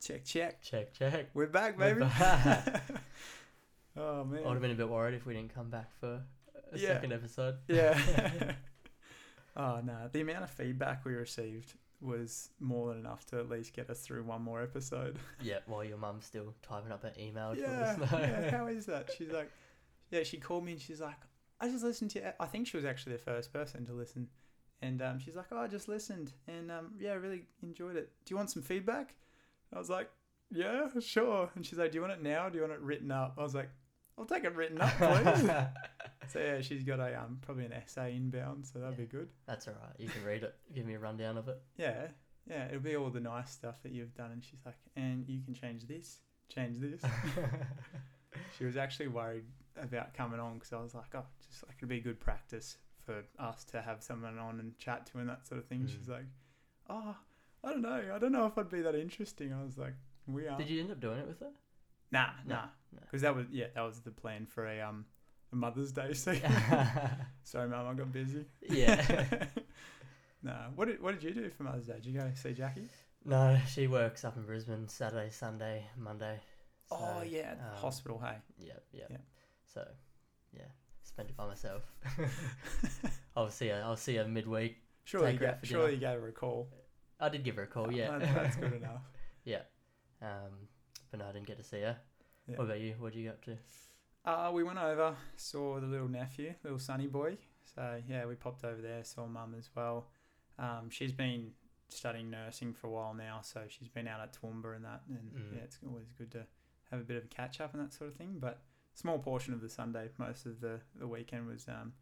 Check, check. Check, check. We're back, We're baby. back. oh man. I would have been a bit worried if we didn't come back for a Yeah. second episode. Yeah. oh no, the amount of feedback we received was more than enough to at least get us through one more episode. yeah, while your mum's still typing up an email to yeah, us know. yeah. How is that? She's like, yeah. She called me and she's like, I just listened to. I think she was actually the first person to listen, and um, she's like, oh, I just listened and um, yeah, I really enjoyed it. Do you want some feedback? I was like, yeah, sure. And she's like, do you want it now? Do you want it written up? I was like, I'll take it written up, please. so yeah, she's got a um probably an essay inbound, so that'd be good. That's all right. You can read it. Give me a rundown of it. Yeah, yeah, it'll be all the nice stuff that you've done. And she's like, and you can change this, change this. she was actually worried about coming on because I was like, oh, just like it'd be good practice for us to have someone on and chat to and that sort of thing. Mm. She's like, oh, I don't know, I don't know if I'd be that interesting. I was like, we are. Did you end up doing it with her? Nah, No, nah, no. because that was yeah, that was the plan for a um a Mother's Day. So sorry, mum, I got busy. yeah. no, what did what did you do for Mother's Day? Did you go see Jackie? No, she works up in Brisbane Saturday, Sunday, Monday. oh yeah, um, hospital. Hey. Yeah, yeah. Yeah. So, yeah, spent it by myself. I'll see her. I'll see her midweek. Surely, you Take her ga- for surely you gave her a call. I did give her a call. Yeah, that's good enough. Yeah, um, but no, I didn't get to see her. Yeah. What about you? What did you get up to? Uh, we went over, saw the little nephew, little Sunny boy. So yeah, we popped over there, saw mum as well. Um, she's been studying nursing for a while now, so she's been out at Toowoomba and that, and Mm. yeah, it's always good to have a bit of a catch up and that sort of thing. But small portion of the Sunday, most of the the weekend was um,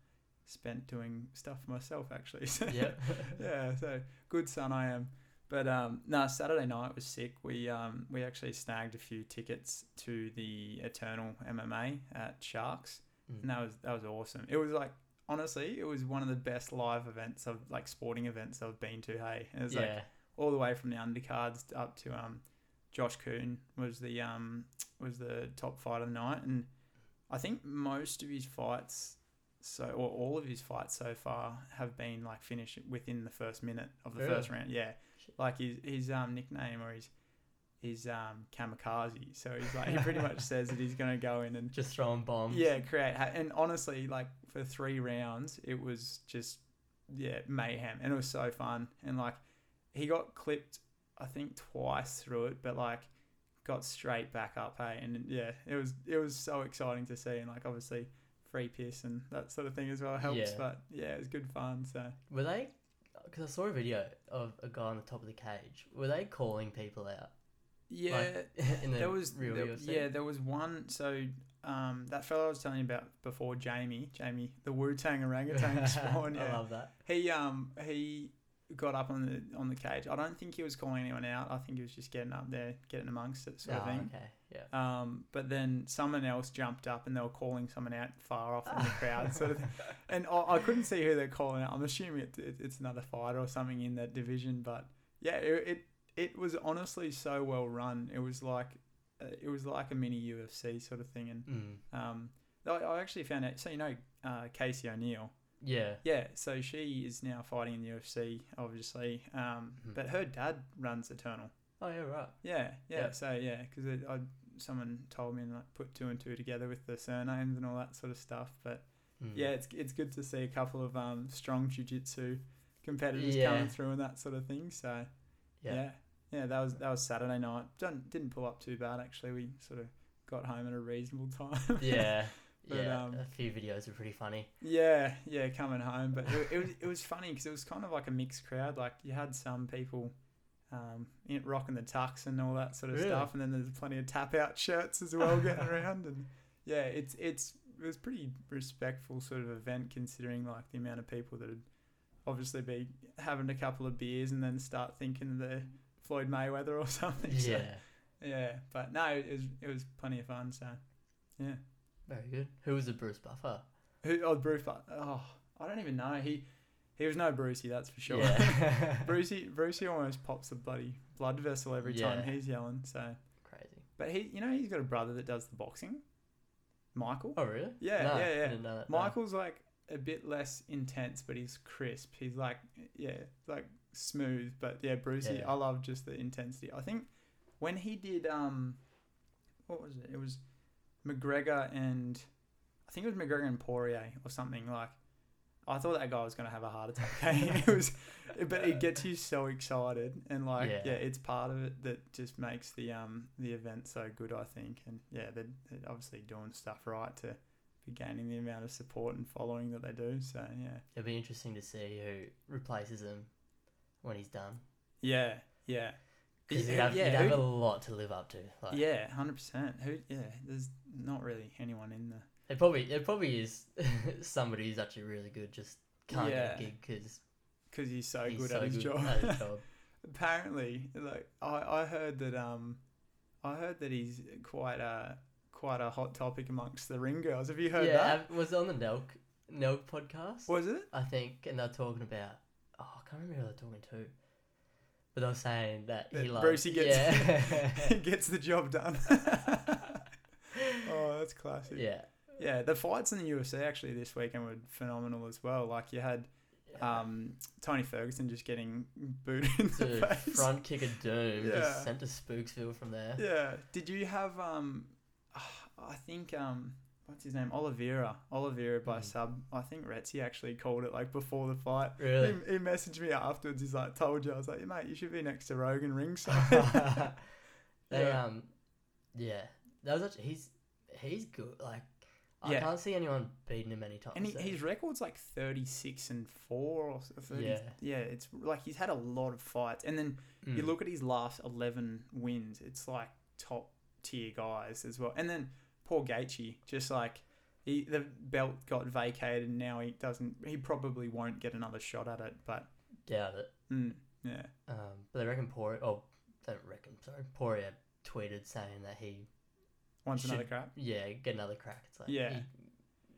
spent doing stuff for myself actually. So Yeah. yeah, so good son I am. But um, no, Saturday night was sick. We um, we actually snagged a few tickets to the Eternal MMA at Sharks, Mm. and that was that was awesome. It was like honestly, it was one of the best live events of like sporting events I've been to. Hey, and it was like all the way from the undercards up to um, Josh Coon was the um was the top fight of the night, and I think most of his fights, so or all of his fights so far have been like finished within the first minute of the Really? first round. Yeah, like his his um nickname or his his um kamikaze. So he's like he pretty much says that he's gonna go in and Just throw throwing bombs. yeah create ha- and honestly like for three rounds it was just yeah mayhem and it was so fun and like he got clipped I think twice through it but like got straight back up hey and yeah it was it was so exciting to see and like obviously free piss and that sort of thing as well helps Yeah. but yeah it was good fun so Were they? Because I saw a video of a guy on the top of the cage. Were they calling people out? yeah Like, in the there was real there- yeah there was one so um that fellow I was telling you about before Jamie Jamie the Wu Tang orangutan spawn yeah I love that. He um he got up on the on the cage. I don't think he was calling anyone out. I think he was just getting up there, getting amongst it, sort of Oh, thing. okay. Yeah. Um, but then someone else jumped up and they were calling someone out far off in the crowd, sort of. Thing. And I, I couldn't see who they're calling out. I'm assuming it, it, it's another fighter or something in that division. But yeah, it, it it was honestly so well run. It was like uh, it was like a mini UFC sort of thing. And Mm. um, I, I actually found out. So you know, uh, Casey O'Neill. Yeah. Yeah, so she is now fighting in the UFC, obviously. Um, Mhm. but her dad runs Eternal. Oh yeah. Right. Yeah, yeah. Yeah. So yeah, because I someone told me and like put two and two together with the surnames and all that sort of stuff. But Mm. yeah, it's it's good to see a couple of um strong jiu-jitsu competitors Yeah. coming through and that sort of thing. So Yeah. yeah, yeah, that was that was Saturday night. Didn't didn't pull up too bad actually. We sort of got home at a reasonable time. Yeah. But, yeah. um, a few videos are pretty funny. Yeah, yeah, coming home, but it, it was it was funny because it was kind of like a mixed crowd. Like you had some people, um, in, rocking the tux and all that sort of Really? stuff, and then there's plenty of tap out shirts as well getting around. And yeah, it's it's it was pretty respectful sort of event considering like the amount of people that would obviously be having a couple of beers and then start thinking they're Floyd Mayweather or something. So, Yeah. yeah, but no, it was it was plenty of fun. So yeah. Very good. Who was the Bruce Buffer? Who? Oh, Bruce. But oh, I don't even know. He he was no Brucey, that's for sure. Yeah. Brucey Brucey almost pops a bloody blood vessel every time he's yelling. So, Crazy. but he, you know, he's got a brother that does the boxing. Michael. Oh really? Yeah, No, yeah, yeah. that. no. Michael's like a bit less intense, but he's crisp. He's like, yeah, like smooth. But yeah, Brucey, Yeah. I love just the intensity. I think when he did um, what was it? It was McGregor and I think it was McGregor and Poirier or something like. I thought that guy was gonna have a heart attack. it was, but it gets you so excited and like yeah. Yeah. it's part of it that just makes the um the event so good. I think and yeah, they're, they're obviously doing stuff right to be gaining the amount of support and following that they do. So yeah, It'll be interesting to see who replaces him when he's done. yeah, yeah. Because Yeah, you'd have, yeah, you'd have who- a lot to live up to. Like, Yeah, hundred percent. Who? Yeah, there's not really anyone in the. It probably it probably is somebody who's actually really good, just can't Yeah. get a gig because Because he's so he's good so at his good job. at his job. Apparently, like I, I heard that um, I heard that he's quite a quite a hot topic amongst the ring girls. Have you heard yeah, that? I- was on the Nelk Nelk podcast. Was it? I think, and they're talking about. Oh, I can't remember who they're talking to. Were saying that, he That loves. Brucey gets yeah. gets the job done. oh, that's classic. yeah. Yeah, the fights in the UFC actually this weekend were phenomenal as well. Like you had Yeah. um, Tony Ferguson just getting booted in the Dude, face. front kick of doom. Yeah. Just sent to Spooksville from there. Yeah. Did you have um I think um what's his name? Oliveira. Oliveira by Mm. sub. I think Retzi actually called it like before the fight. Really? He, he messaged me afterwards. He's like, "Told you." I was like, "Mate, you should be next to Rogan ringside." they Yeah. um, yeah, that was actually he's he's good. Like I Yeah. can't see anyone beating him anytime. and he, his record's like thirty six and four or thirty. Yeah. yeah, it's like he's had a lot of fights. And then you Mm. look at his last eleven wins. It's like top tier guys as well. And then poor Gaethje, just like. He, the belt got vacated and now he doesn't he probably won't get another shot at it but doubt it. mm, yeah Um, but they reckon Poirier. Oh, they don't reckon. Sorry, Poirier tweeted saying that he wants Should- another crack. yeah get another crack. It's like Yeah. you-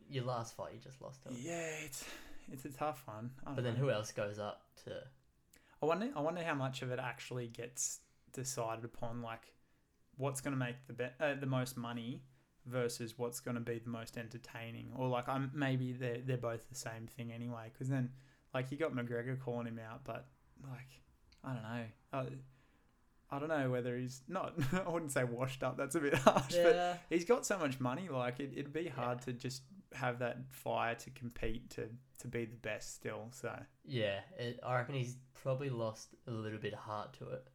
your last fight you just lost him. yeah it's it's a tough one But then know. who else goes up to? I wonder I wonder how much of it actually gets decided upon like what's going to make the be- uh, the most money versus what's going to be the most entertaining or like I'm maybe they're they're both the same thing anyway because then like you got McGregor calling him out but like I don't know I, I don't know whether he's not I wouldn't say washed up that's a bit harsh but Yeah. he's got so much money like it, it'd be hard to just have that fire to compete to to be the best still so Yeah, it, I reckon he's probably lost a little bit of heart to it.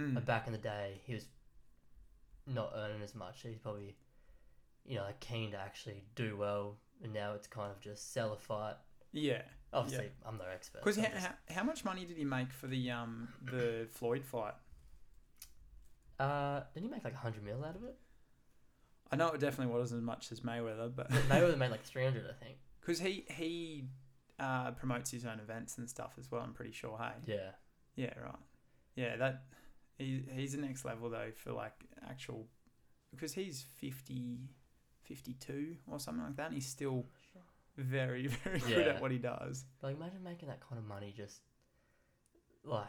mm. But back in the day, he was not earning as much. He's probably, you know, like keen to actually do well, and now it's kind of just sell a fight. yeah Obviously, I'm no expert. Because so how, just- how, how much money did he make for the um the Floyd fight? uh, didn't he make like hundred mil out of it? I know it definitely wasn't as much as Mayweather, but Mayweather made like three hundred, I think. because he he uh, promotes his own events and stuff as well. I'm pretty sure. Hey, Yeah, yeah, right, yeah. That he he's the next level though for like actual because he's 50, 52 or something like that. And he's still very very good Yeah. at what he does. like imagine making that kind of money just like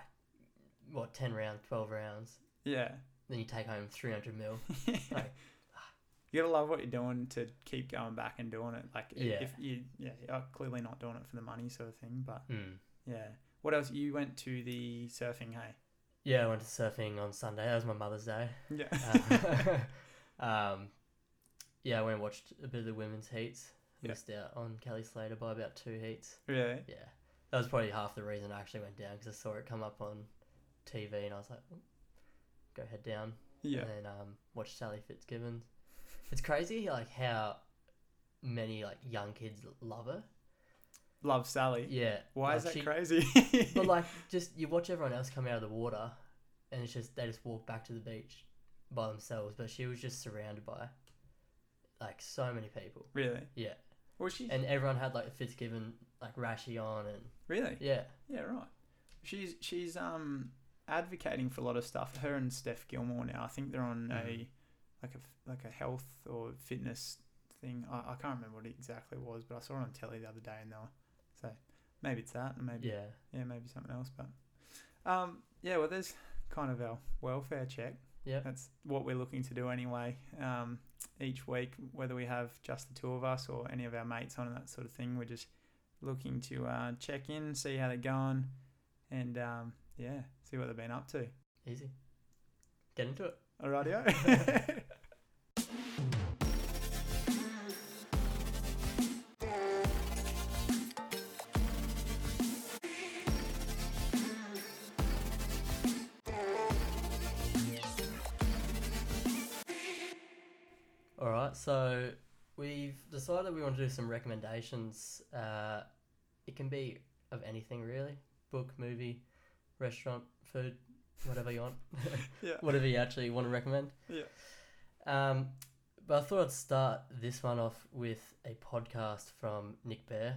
what ten rounds, twelve rounds, Yeah. then you take home three hundred mil. Like, You gotta love what you're doing to keep going back and doing it. Like, i- Yeah. if you, yeah, you're clearly not doing it for the money, sort of thing. But hmm. yeah, what else? You went to the surfing, hey? Yeah, I went to surfing on Sunday. That was my Mother's Day. Yeah. Uh, um, yeah, I went and watched a bit of the women's heats. Yeah. Missed out on Kelly Slater by about two heats. really? Yeah, that was probably half the reason I actually went down because I saw it come up on TV and I was like, "Oh, go head down. Yeah. And then um, watch Sally Fitzgibbons. It's crazy like how many like young kids love her. Love Sally. Yeah. Why like, is that she- crazy? But like, just you watch everyone else come out of the water, and it's just they just walk back to the beach by themselves. But she was just surrounded by like so many people. really? Yeah, Was she? and everyone had like a Fitzgibbon like Rashi on, and really? yeah, Yeah, right. She's she's um advocating for a lot of stuff. Her and Steph Gilmore now. I think they're on a Mhm. like a like a health or fitness thing. I, I can't remember what it exactly was, but I saw it on telly the other day, and they were so maybe it's that, and maybe yeah, yeah, maybe something else. But um, yeah, well, there's kind of our welfare check. yeah, That's what we're looking to do anyway. Um, each week, whether we have just the two of us or any of our mates on and that sort of thing, we're just looking to uh, check in, see how they're going, and um, yeah, see what they've been up to. easy. get into it. Alrighty. decided we want to do some recommendations. Uh, it can be of anything really book, movie, restaurant, food, whatever you want. yeah. whatever you actually want to recommend. Yeah. Um, but I thought I'd start this one off with a podcast from Nick Bare,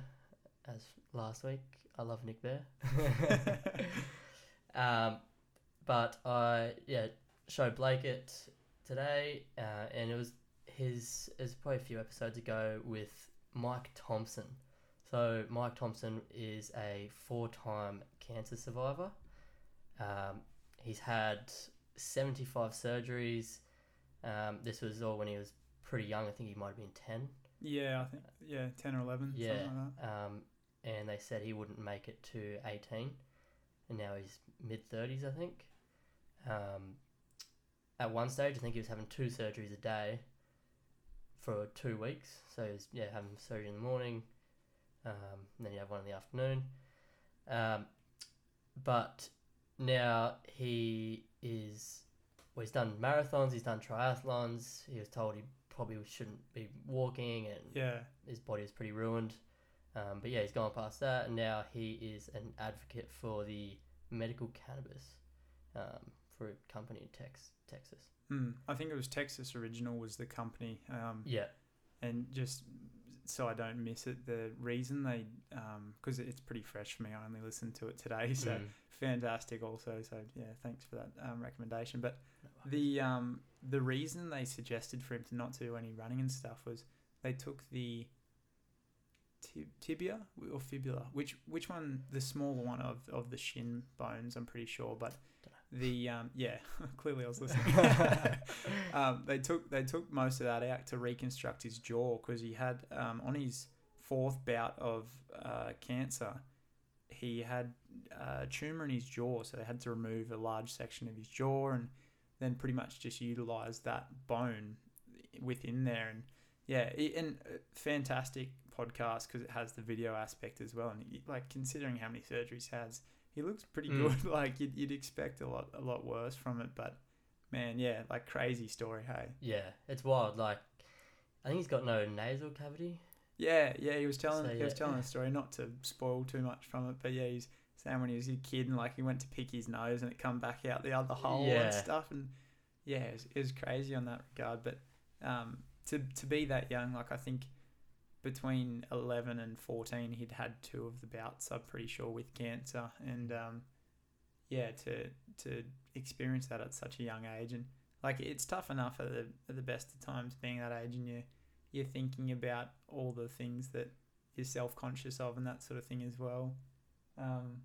as last week. I love Nick Bare. um, but I yeah showed Blake it today, uh, and it was his. Was probably a few episodes ago with Mike Thompson. So Mike Thompson is a four-time cancer survivor. Um, he's had 75 surgeries. Um, this was all when he was pretty young. I think he might have been 10. Yeah, I think yeah, ten or eleven. Yeah. Something like that. Um, and they said he wouldn't make it to 18. And now he's mid 30s, I think. Um, at one stage, I think he was having two surgeries a day for two weeks. So yeah, having surgery in the morning, um, then you have one in the afternoon. Um, but now he is well, he's done marathons, he's done triathlons. He was told he probably shouldn't be walking, and Yeah. his body is pretty ruined. Um, but yeah, he's gone past that, and now he is an advocate for the medical cannabis um, for a company in Tex- Texas. Mm, I think it was Texas Original was the company. Um, Yeah, and just so I don't miss it, the reason they because it's pretty fresh for me. I only listened to it today, so Mm. fantastic. Also, so yeah, thanks for that um, recommendation. But No the um, the reason they suggested for him to not do any running and stuff was they took the ti- tibia or fibula, which which one, the smaller one of, of the shin bones, I'm pretty sure, but the um, yeah, clearly I was listening. um, they took they took most of that out to reconstruct his jaw because he had um, on his fourth bout of uh, cancer, he had a tumor in his jaw, so they had to remove a large section of his jaw and then pretty much just utilize that bone within there and yeah and uh, fantastic podcast because it has the video aspect as well and like considering how many surgeries has he looks pretty Mm. good like you'd, you'd expect a lot a lot worse from it but man yeah like crazy story hey yeah, it's wild. Like, I think he's got no nasal cavity. yeah yeah he was telling So, he was telling a story not to spoil too much from it but yeah he's saying when he was a kid and like he went to pick his nose and it come back out the other hole Yeah. and stuff and yeah it was, it was crazy on that regard but um to to be that young like I think between 11 and 14 he'd had two of the bouts I'm pretty sure with cancer. And um yeah to to experience that at such a young age. And like it's tough enough at the at the best of times being that age and you you're thinking about all the things that you're self-conscious of and that sort of thing as well. Um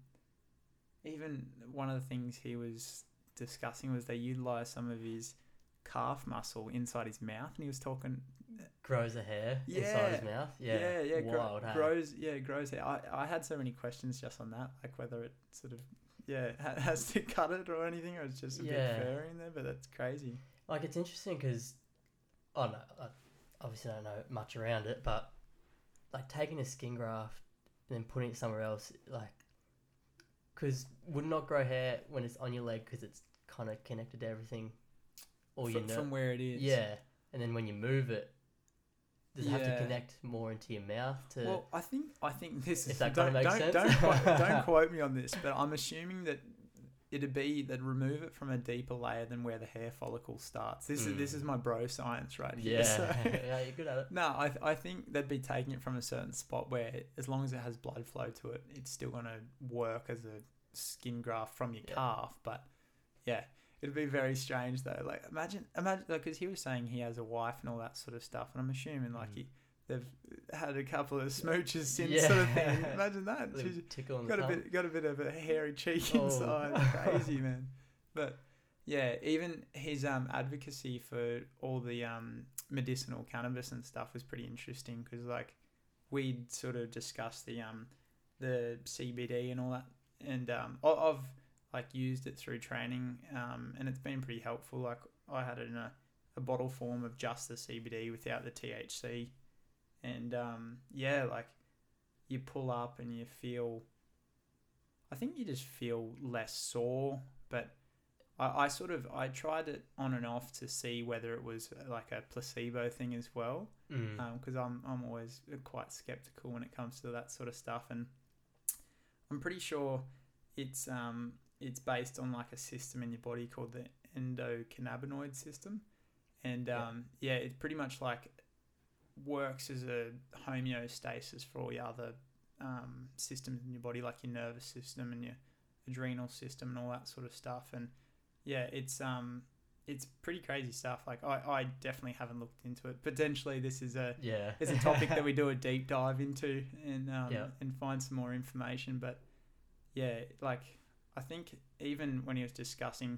even one of the things he was discussing was they utilized some of his calf muscle inside his mouth and he was talking Grows a hair inside his mouth. Yeah, yeah, yeah, gro- wild. hey? grows. Yeah, grows hair. I, I had so many questions just on that, like whether it sort of, yeah, has to cut it or anything, or it's just a Yeah. bit furry in there. But that's crazy. Like it's interesting because, I don't know. I obviously don't know much around it, but like taking a skin graft and then putting it somewhere else, like, because would not grow hair when it's on your leg because it's kind of connected to everything, or you Fr- know, from where it is. yeah. And then when you move it, does it have to Yeah. connect more into your mouth to? Well, I think I think this If is that don't kinda makes don't don't, quote, don't quote me on this, but I'm assuming that it'd be they'd remove it from a deeper layer than where the hair follicle starts. This is this Mm. is my bro science right here. yeah, so- yeah, you're good at it. No, I, I think they'd be taking it from a certain spot where, as long as it has blood flow to it, it's still going to work as a skin graft from your Yeah. calf. But yeah, it'd be very strange though. Like imagine, imagine, because he was saying he has a wife and all that sort of stuff, and I'm assuming like Mm. he, they've had a couple of smooches since Yeah. sort of thing. Imagine that. She's tickle got a tongue. bit, got a bit of a hairy cheek Oh. inside. Crazy man. But yeah, even his um advocacy for all the um medicinal cannabis and stuff was pretty interesting because like we'd sort of discussed the um the CBD and all that and um of like used it through training, um, and it's been pretty helpful. Like I had it in a, a bottle form of just the CBD without the THC, and um, yeah, like you pull up and you feel. I think you just feel less sore, but I, I sort of I tried it on and off to see whether it was uh, like a placebo thing as well, Mm. because I'm I'm always quite skeptical when it comes to that sort of stuff, and I'm pretty sure it's um it's based on like a system in your body called the endocannabinoid system, and Yeah. um yeah, it pretty much like works as a homeostasis for all your other um, systems in your body, like your nervous system and your adrenal system and all that sort of stuff, and yeah, it's um it's pretty crazy stuff. Like I, I definitely haven't looked into it. Potentially, this is a yeah. it's a topic that we do a deep dive into and um, Yeah. and find some more information. But yeah, like I think even when he was discussing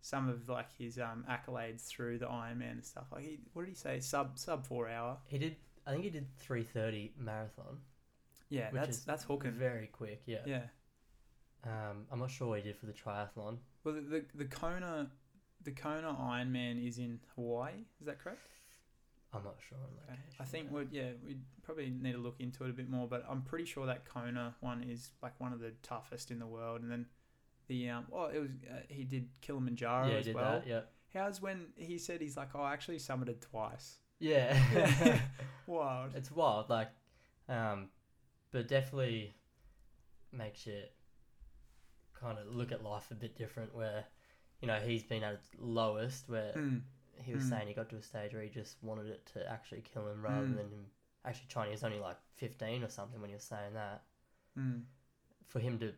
some of like his um, accolades through the Ironman and stuff, like he, what did he say? Sub sub four hour. He did. I think he did three thirty marathon. Yeah, that's that's hooking. Very quick. Yeah. Yeah. Um, I'm not sure what he did for the triathlon. Well, the the, the Kona. The Kona Ironman is in Hawaii. Is that correct? I'm not sure on Okay. I think no. we yeah we probably need to look into it a bit more, but I'm pretty sure that Kona one is like one of the toughest in the world. And then the um well it was uh, he did Kilimanjaro yeah, he as did well. that. Yeah. How's when he said he's like oh I actually summited twice. Yeah. Wild. it's wild, like, um, but definitely makes you kind of look at life a bit different. Where, you know, he's been at its lowest, where Mm. He was Mm. saying he got to a stage where he just wanted it to actually kill him rather Mm. than him actually trying. He was only like 15 or something when he was saying that. Mm. For him to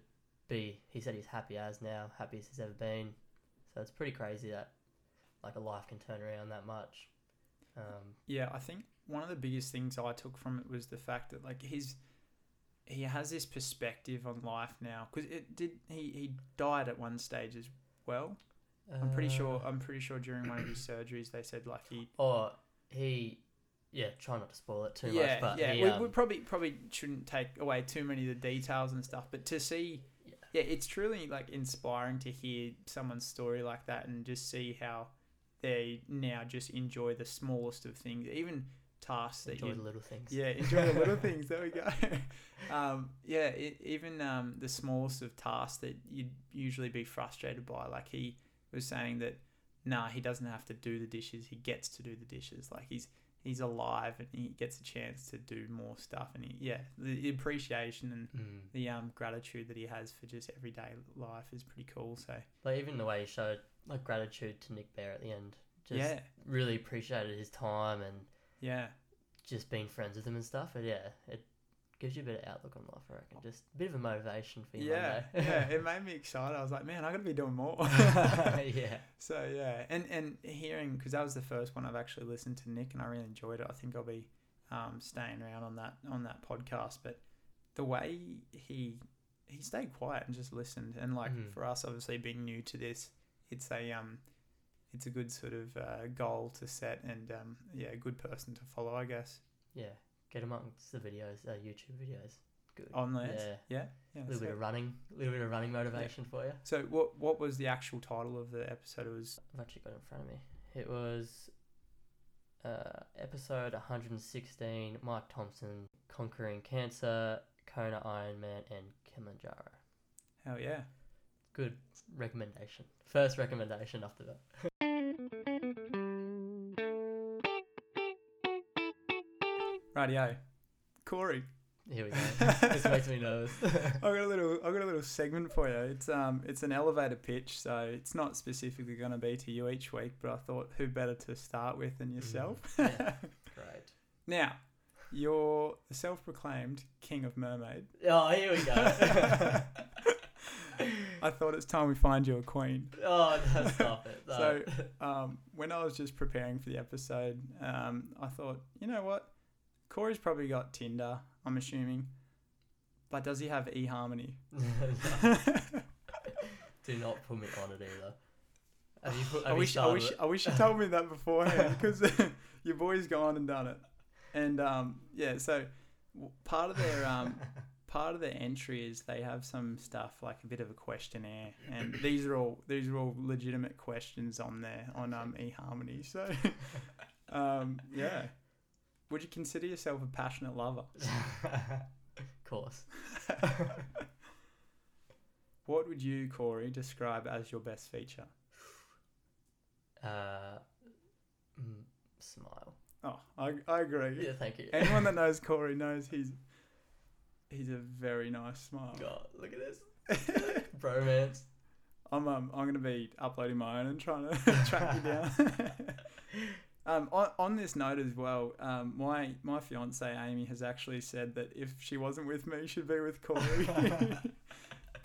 be, he said he's happy as now, happiest he's ever been. So it's pretty crazy that like a life can turn around that much. Um, Yeah, I think one of the biggest things I took from it was the fact that like his he has this perspective on life now because it did he he died at one stage as well. I'm pretty sure. uh, I'm pretty sure during one of his surgeries they said like he. Or he, yeah, try not to spoil it too yeah, much, but yeah. he, we, um, we probably probably shouldn't take away too many of the details and stuff, but to see, Yeah. yeah, it's truly like inspiring to hear someone's story like that and just see how they now just enjoy the smallest of things, even tasks that enjoy the little things. yeah, enjoy the little things. There we go. um, yeah, it, even um, the smallest of tasks that you'd usually be frustrated by. Like he was saying that, nah, he doesn't have to do the dishes. He gets to do the dishes. Like he's he's alive and he gets a chance to do more stuff. And he, yeah, the appreciation and Mm. the um, gratitude that he has for just everyday life is pretty cool. So Like even the way he showed like gratitude to Nick Bare at the end, just yeah, really appreciated his time and yeah, just being friends with him and stuff. And yeah, it gives you a bit of outlook on life. I reckon, just a bit of a motivation for you. yeah, yeah. It made me excited. I was like, man, I got to be doing more. yeah. So yeah, and and hearing because that was the first one I've actually listened to Nick, and I really enjoyed it. I think I'll be um, staying around on that on that podcast. But the way he he stayed quiet and just listened, and like Mhm. for us, obviously being new to this, it's a um, it's a good sort of uh, goal to set, and um, yeah, a good person to follow, I guess. Yeah. Get amongst the videos, uh, YouTube videos. Good. On there, Yeah. yeah, yeah. A little bit of running, a little bit of running motivation for you. so what what was the actual title of the episode? It was I've actually got it in front of me. It was uh, episode 116 Mike Thompson conquering cancer, Kona Ironman, and Kilimanjaro. hell yeah. Good recommendation. First recommendation after that. Radio, Corey. Here we go. this makes me nervous. I've got a little I've got a little segment for you. It's um it's an elevator pitch, so it's not specifically going to be to you each week, but I thought who better to start with than yourself. yeah. Great. now, you're the self-proclaimed king of mermaid. Oh, here we go. I thought it's time we find you a queen. oh, no, stop it. No. So, um, when I was just preparing for the episode, um, I thought, you know what, Corey's probably got Tinder. I'm assuming, but does he have eHarmony? Do not put me on it either. Have you put, I have you wish I wish it? I wish you told me that beforehand because your boy's gone and done it, and um yeah, so part of their um part of the entry is they have some stuff like a bit of a questionnaire, and these are all these are all legitimate questions on there on um eHarmony. So, um, yeah, would you consider yourself a passionate lover? of course. What would you, Corey, describe as your best feature? Uh, mm, smile. Oh, I, I agree. Yeah, thank you. Anyone that knows Corey knows he's he's a very nice smile. God, look at this. Bromance. I'm um, I'm gonna be uploading my own and trying to track you down. Um, on, on this note as well, um, my my fiance Amy has actually said that if she wasn't with me, she'd be with Corey.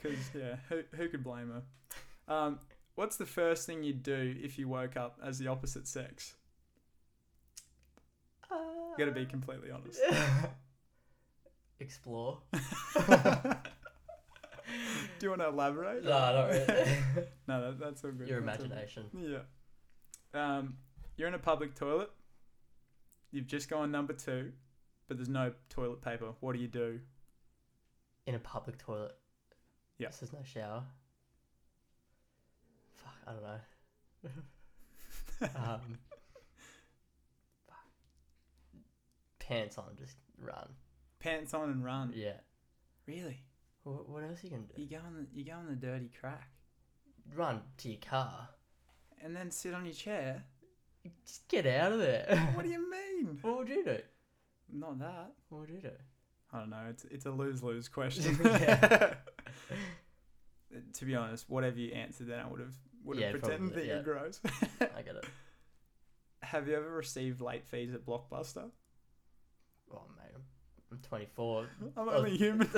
Because yeah, who who could blame her? Um, what's the first thing you'd do if you woke up as the opposite sex? You gotta be completely honest. Explore. Do you want to elaborate? No, not really. No, that, that's all good. Your That's all good. imagination. Yeah. Um, you're in a public toilet. You've just gone number two, but there's no toilet paper. What do you do? In a public toilet. Yeah. This is no shower. Fuck, I don't know. um. Pants on, just run. Pants on and run. Yeah. Really? What, what else are you gonna do? You go on the you go on the dirty crack, Run to your car. and then sit on your chair. Just get out of there. What do you mean? what would you do? Not that. What would you do? I don't know. It's it's a lose lose question. Yeah. to be honest, whatever you answered, then I would have would have Yeah, pretended probably, that yeah. you're gross. I get it. have you ever received late fees at Blockbuster? Oh mate, I'm, I'm 24. I'm Oh. only human.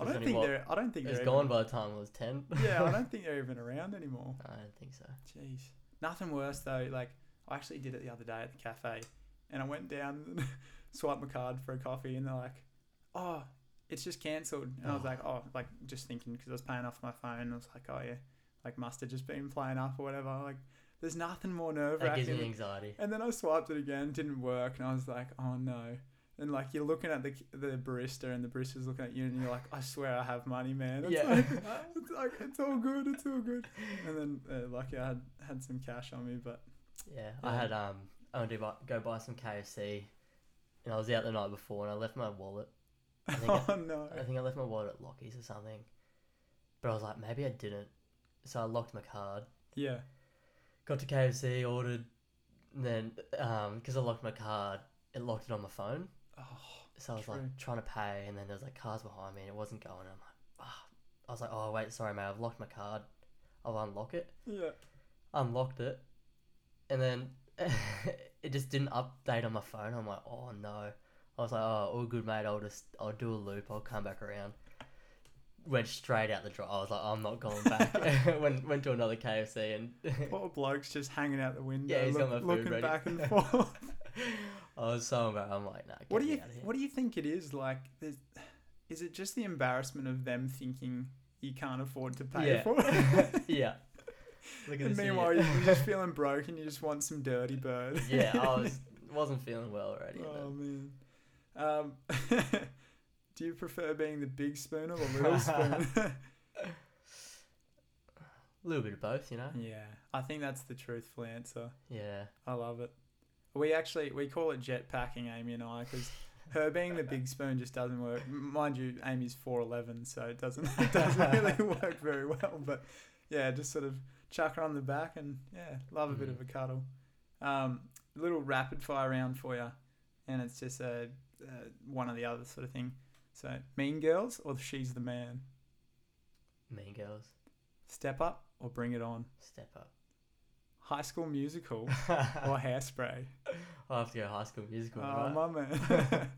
I, don't think they're. I don't think It was they're gone even- by the time I was 10. yeah, I don't think they're even around anymore. I don't think so. Jeez, nothing worse though. Like I actually did it the other day at the cafe, and I went down and swiped my card for a coffee, and they're like, "Oh, it's just cancelled." And I was Oh. like, "Oh, like just thinking because I was paying off my phone." I was like, "Oh yeah, like must have just been playing up or whatever." Like, there's nothing more nerve That gives me wracking. anxiety. And then I swiped it again, didn't work, and I was like, "Oh no." And like you're looking at the the barista, and the barista's looking at you, and you're like, "I swear I have money, man." It's Yeah. like, it's like it's all good, it's all good. And then uh, lucky I had had some cash on me, but Yeah, I had um, I wanted to buy, go buy some KFC, and I was out the night before, and I left my wallet. I think oh no. I think I left my wallet at Lockie's or something, but I was like, maybe I didn't, so I locked my card. Yeah. Got to KFC, ordered, and then um, because I locked my card, it locked it on my phone. Oh, So I was True. like trying to pay, and then there was like cars behind me, and it wasn't going. And I'm like, ah. I was like, oh wait, sorry mate, I've locked my card. I'll unlock it. yeah. Unlocked it, and then it just didn't update on my phone. I'm like, oh no. I was like, oh, all good mate. I'll just I'll do a loop. I'll come back around. Went straight out the drive. I was like, I'm not going back. went went to another KFC and Poor bloke's just hanging out the window, Yeah, he's got my food looking ready. back and forth. I was so embarrassed. I'm like, nah. What do you out of here. What do you think it is like? Is it just the embarrassment of them thinking you can't afford to pay Yeah. for it? yeah. Look and meanwhile, idiot. you're just feeling broke and you just want some dirty bird. yeah, I was wasn't feeling well already. Oh man. Um, do you prefer being the big spoon or the little spoon? A little bit of both, you know. yeah, I think that's the truthful answer. Yeah. I love it. We actually we call it jet packing, Amy and I, because her being the big spoon just doesn't work. Mind you, Amy's four eleven, so it doesn't it doesn't really work very well. But yeah, just sort of chuck her on the back and yeah, love a bit Mhm. of a cuddle. Um, little rapid fire round for you, and it's just a, uh one or the other sort of thing. So Mean Girls or She's the Man. Mean Girls. Step up or Bring It On. Step up. High School Musical or Hairspray. I'll have to go High School Musical. Oh, right? my man.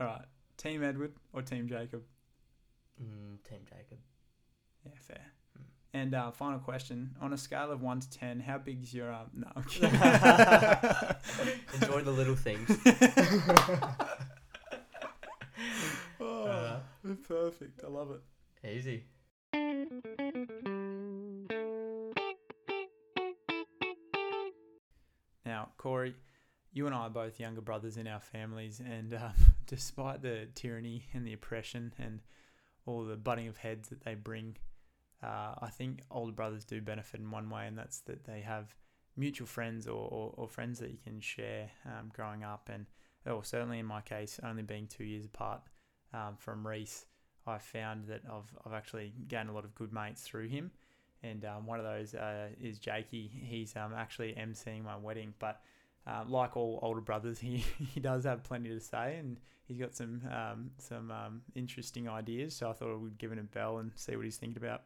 All right. Team Edward or Team Jacob? Mm, Team Jacob. Yeah, fair. Hmm. And uh, final question: On a scale of one to ten, how big's your um? No. Enjoy the little things. oh, Uh, perfect. I love it. easy. Now, Corey, you and I are both younger brothers in our families, and um, despite the tyranny and the oppression and all the butting of heads that they bring, uh, I think older brothers do benefit in one way, and that's that they have mutual friends or, or, or friends that you can share um, growing up. And or certainly in my case, only being two years apart um, from Reese, I found that I've, I've actually gained a lot of good mates through him. And um, one of those uh, is Jakey. He's um, actually emceeing my wedding, but uh, like all older brothers, he, he does have plenty to say, and he's got some um, some um, interesting ideas. So I thought I would give him a bell and see what he's thinking about.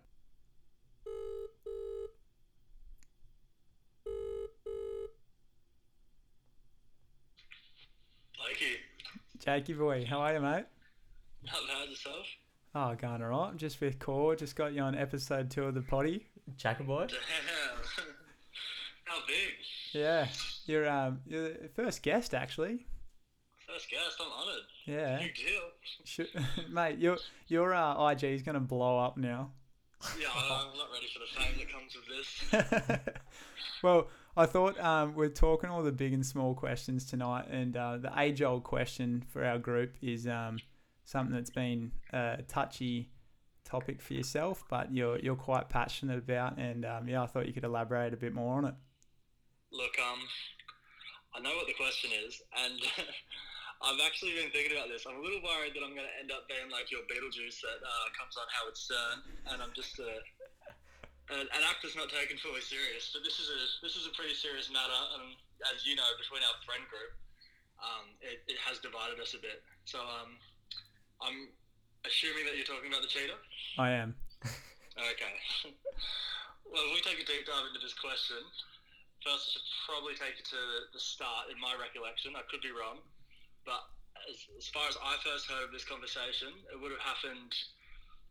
Blakey, Jakey boy, how are you, mate? not bad yourself? Oh, going all right. I'm just with Core. Just got you on episode two of the potty. Jacker boy. Damn. How big? Yeah, you're um you're the first guest actually. First guest, I'm honoured. Yeah, Big deal. Should, mate, your your uh, IG is gonna blow up now. Yeah, I'm not ready for the fame that comes with this. well, I thought um, we're talking all the big and small questions tonight, and uh, the age old question for our group is um, something that's been a touchy topic for yourself, but you're you're quite passionate about, and um, yeah, I thought you could elaborate a bit more on it. Look, um, I know what the question is, and I've actually been thinking about this. I'm a little worried that I'm going to end up being like your Beetlejuice that uh, comes on Howard Stern, and I'm just uh, an, an actor's not taken fully serious. But this is a this is a pretty serious matter, and as you know, between our friend group, um, it, it has divided us a bit. So um, I'm assuming that you're talking about the cheetah. I am. Okay. well, if we take a deep dive into this question, first I should probably take it to the start in my recollection. I could be wrong. But as, as far as I first heard of this conversation, it would have happened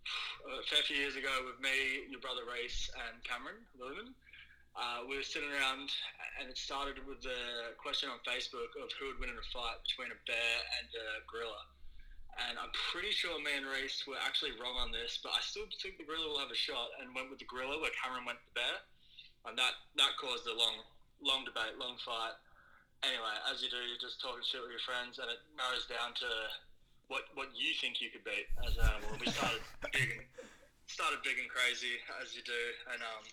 a fair few years ago with me, your brother Reese, and Cameron Lumen. Uh, we were sitting around, and it started with the question on Facebook of who would win in a fight between a bear and a gorilla. And I'm pretty sure me and Reese were actually wrong on this, but I still think the gorilla will have a shot, and went with the gorilla where Cameron went with the bear, and that that caused a long, long debate, long fight. Anyway, as you do, you're just talking shit with your friends, and it narrows down to what what you think you could beat as an animal. We started big and started big and crazy as you do, and um,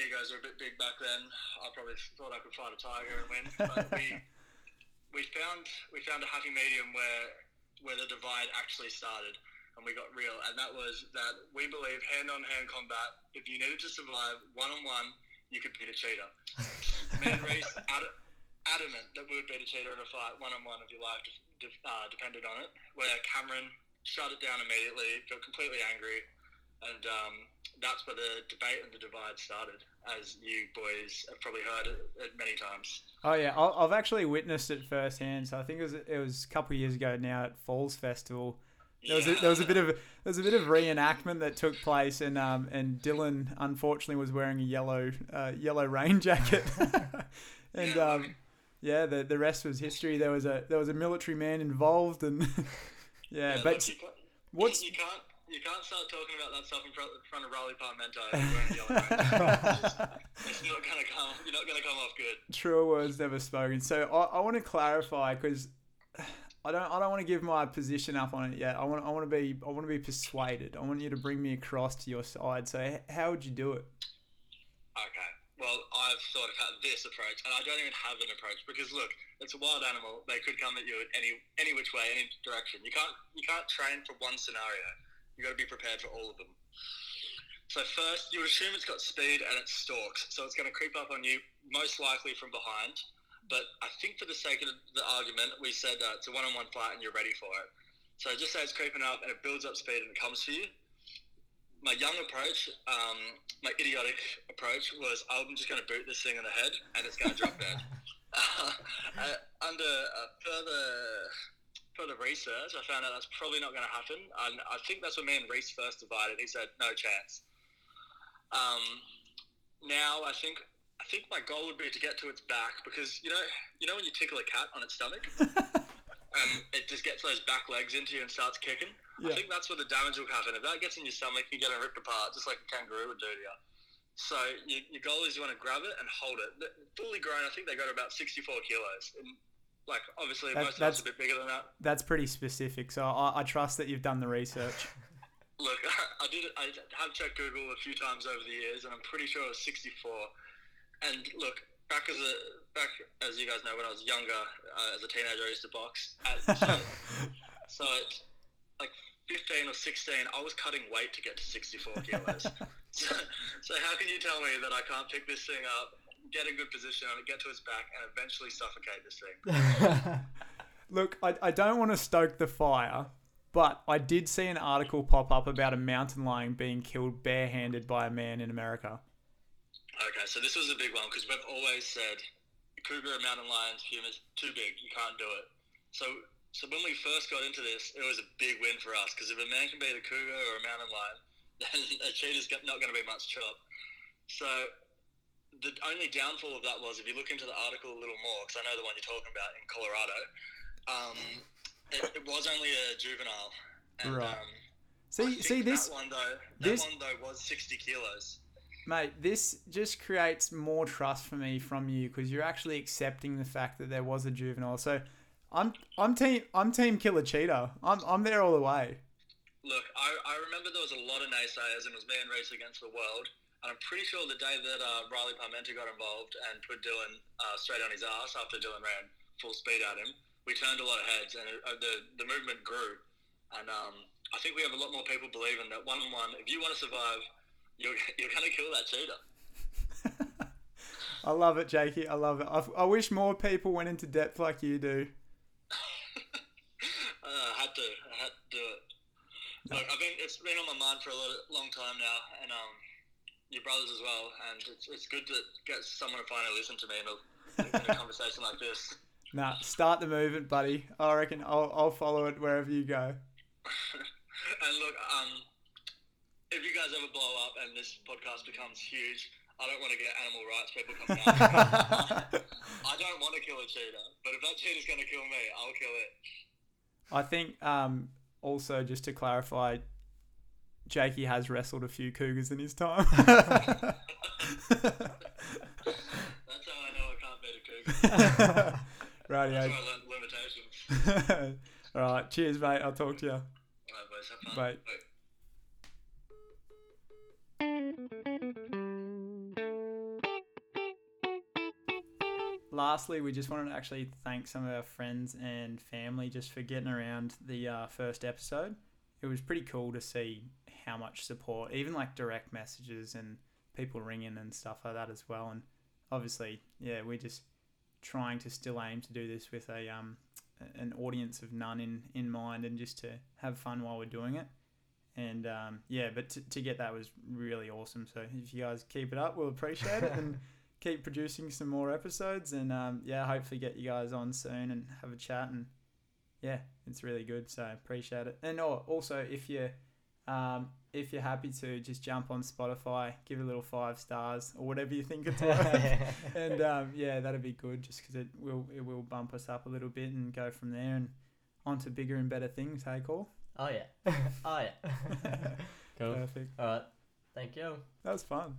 egos are a bit big back then. I probably thought I could fight a tiger and win, but we we found we found a happy medium where where the divide actually started and we got real. And that was that we believe hand on hand combat if you needed to survive one on one you could beat a cheetah me and Reese ad- adamant that we would beat a cheetah in a fight one on one if your life de- uh, depended on it where Cameron shut it down immediately got completely angry and um, that's where the debate and the divide started as you boys have probably heard it, it many times Oh yeah, I've actually witnessed it firsthand. So I think it was it was a couple of years ago now at Falls Festival. There was a, there was a bit of there was a bit of reenactment that took place, and um and Dylan unfortunately was wearing a yellow uh, yellow rain jacket, and Yeah, um yeah the the rest was history. There was a there was a military man involved, and yeah, Yeah, but what's you can't you can't start talking about that stuff in front, in front of Raleigh Parmento if you're wearing a yellow rain jacket. It's not gonna come. You're not gonna come off good. Truer words never spoken. So I, I want to clarify because I don't I don't want to give my position up on it yet. I want I want to be I want to be persuaded. I want you to bring me across to your side. So how would you do it? Okay. Well, I've thought about this approach, and I don't even have an approach because look, it's a wild animal. They could come at you at any any which way, any direction. You can't you can't train for one scenario. You got to be prepared for all of them. So first, you would assume it's got speed and it stalks, so it's going to creep up on you, most likely from behind. But I think for the sake of the argument, we said uh, it's a one-on-one fight and you're ready for it. So just say it's creeping up and it builds up speed and it comes for you. My young approach, um, my idiotic approach was I'm just going to boot this thing in the head and it's going to drop dead. uh, under uh, further further research, I found out that's probably not going to happen. And I think that's when me and Reese first divided. He said no chance. Um, now I think I think my goal would be to get to its back because you know you know when you tickle a cat on its stomach and it just gets those back legs into you and starts kicking. I think that's where the damage will happen. If that gets in your stomach, you're getting ripped apart just like a kangaroo would do to you. So you, your goal is you want to grab it and hold it. Fully grown, I think they got about 64 kilos. And like obviously That- most of us that's- are a bit bigger than that. That's pretty specific. So I, I trust that you've done the research. Look, I did. I have checked Google a few times over the years, and I'm pretty sure it was 64. And look, back as a back as you guys know, when I was younger, uh, as a teenager, I used to box. At, so, so at like 15 or 16, I was cutting weight to get to 64 kilos. so, so how can you tell me that I can't pick this thing up, get a good position on it, get to its back, and eventually suffocate this thing? Look, I, I don't want to stoke the fire, but I did see an article pop up about a mountain lion being killed barehanded by a man in America. Okay, so this was a big one because we've always said cougar and mountain lions, humans, too big, you can't do it. So, so when we first got into this, it was a big win for us because if a man can beat a cougar or a mountain lion, then a cheetah's not going to be much chop. So, the only downfall of that was if you look into the article a little more, because I know the one you're talking about in Colorado, um, it, it was only a juvenile. And, Right. Um, See, see this, one though. That this- one though was 60 kilos. mate. This just creates more trust for me from you because you're actually accepting the fact that there was a juvenile. So, I'm I'm team I'm team killer cheetah. I'm I'm there all the way. Look, I, I remember there was a lot of naysayers, and it was me and Race against the world. And I'm pretty sure the day that uh, Riley Parmenter got involved and put Dylan uh, straight on his ass after Dylan ran full speed at him, we turned a lot of heads, and it, uh, the the movement grew. And um, I think we have a lot more people believing that one on one, if you want to survive, you're you're gonna kill that cheetah. I love it, Jakey. I love it. I, I wish more people went into depth like you do. uh, I had to, I had to do it. Look, I've been, it's been on my mind for a long time now, and um, your brothers as well, and it's, it's good to get someone to finally listen to me in a, in a conversation like this. Nah, start the movement, buddy. I reckon I'll, I'll follow it wherever you go. and look, um, if you guys ever blow up and this podcast becomes huge, I don't want to get animal rights people coming out. I don't want to kill a cheetah, but if that cheetah's going to kill me, I'll kill it. I think um, also just to clarify, Jakey has wrestled a few cougars in his time. That's how I know I can't beat a cougar. Rightio. That's why limitations. All right. Cheers, mate. I'll talk to you. All right, boys, have fun. Bye. Lastly, we just wanted to actually thank some of our friends and family just for getting around the uh, first episode. It was pretty cool to see how much support, even like direct messages and people ringing and stuff like that as well. And obviously, yeah, we're just trying to still aim to do this with a um an audience of none in in mind and just to have fun while we're doing it. And um, yeah, but to, to get that was really awesome. So if you guys keep it up, we'll appreciate it and keep producing some more episodes. And um, yeah, hopefully get you guys on soon and have a chat. And yeah, it's really good. So appreciate it. And oh, also if you um, if you're happy to, just jump on Spotify, give a little five stars or whatever you think it's worth. and um, yeah, that'd be good just because it will it will bump us up a little bit and go from there and on to bigger and better things. Hey, Cole. oh yeah. oh yeah. cool. Perfect. All right. Thank you. That was fun.